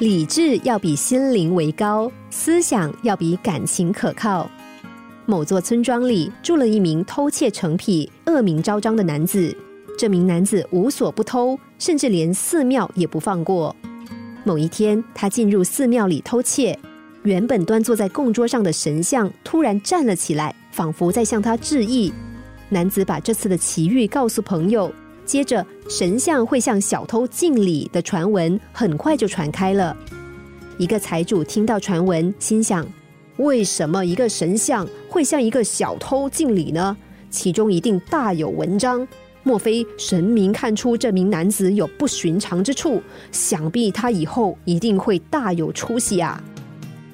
理智要比心灵为高，思想要比感情可靠。某座村庄里住了一名偷窃成癖、恶名昭彰的男子。这名男子无所不偷，甚至连寺庙也不放过。某一天，他进入寺庙里偷窃，原本端坐在供桌上的神像突然站了起来，仿佛在向他致意。男子把这次的奇遇告诉朋友。接着，神像会向小偷敬礼的传闻很快就传开了。一个财主听到传闻，心想：为什么一个神像会向一个小偷敬礼呢？其中一定大有文章。莫非神明看出这名男子有不寻常之处？想必他以后一定会大有出息啊！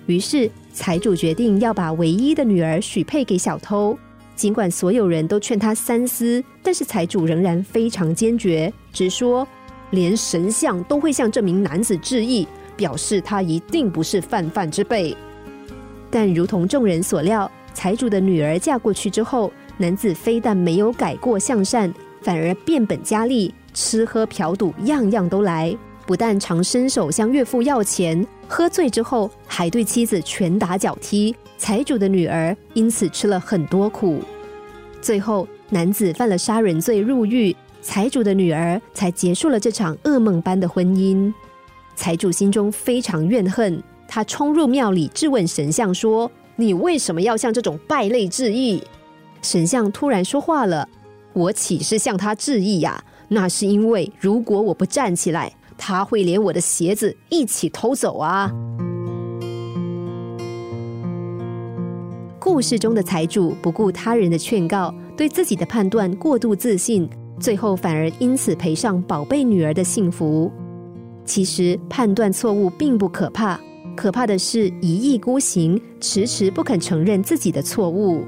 于是，财主决定要把唯一的女儿许配给小偷。尽管所有人都劝他三思，但是财主仍然非常坚决，直说连神像都会向这名男子致意，表示他一定不是泛泛之辈。但如同众人所料，财主的女儿嫁过去之后，男子非但没有改过向善，反而变本加厉，吃喝嫖赌样样都来。不但常伸手向岳父要钱，喝醉之后还对妻子拳打脚踢。财主的女儿因此吃了很多苦，最后男子犯了杀人罪入狱，财主的女儿才结束了这场噩梦般的婚姻。财主心中非常怨恨，他冲入庙里质问神像说：“你为什么要向这种败类致意？”神像突然说话了：“我岂是向他致意呀？那是因为如果我不站起来，他会连我的鞋子一起偷走啊！”故事中的财主不顾他人的劝告，对自己的判断过度自信，最后反而因此赔上宝贝女儿的幸福。其实判断错误并不可怕，可怕的是一意孤行，迟迟不肯承认自己的错误。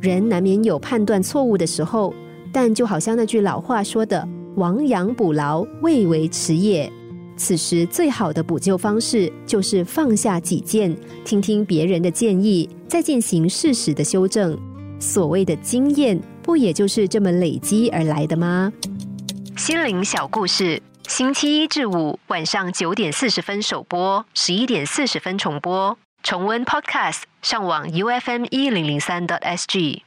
人难免有判断错误的时候，但就好像那句老话说的：“亡羊补牢，未为迟也。”此时最好的补救方式就是放下己见，听听别人的建议，再进行事实的修正。所谓的经验，不也就是这么累积而来的吗？心灵小故事，星期一至五晚上九点四十分首播，十一点四十分重播。重温 Podcast，上网 U F M 一零零三 t S G。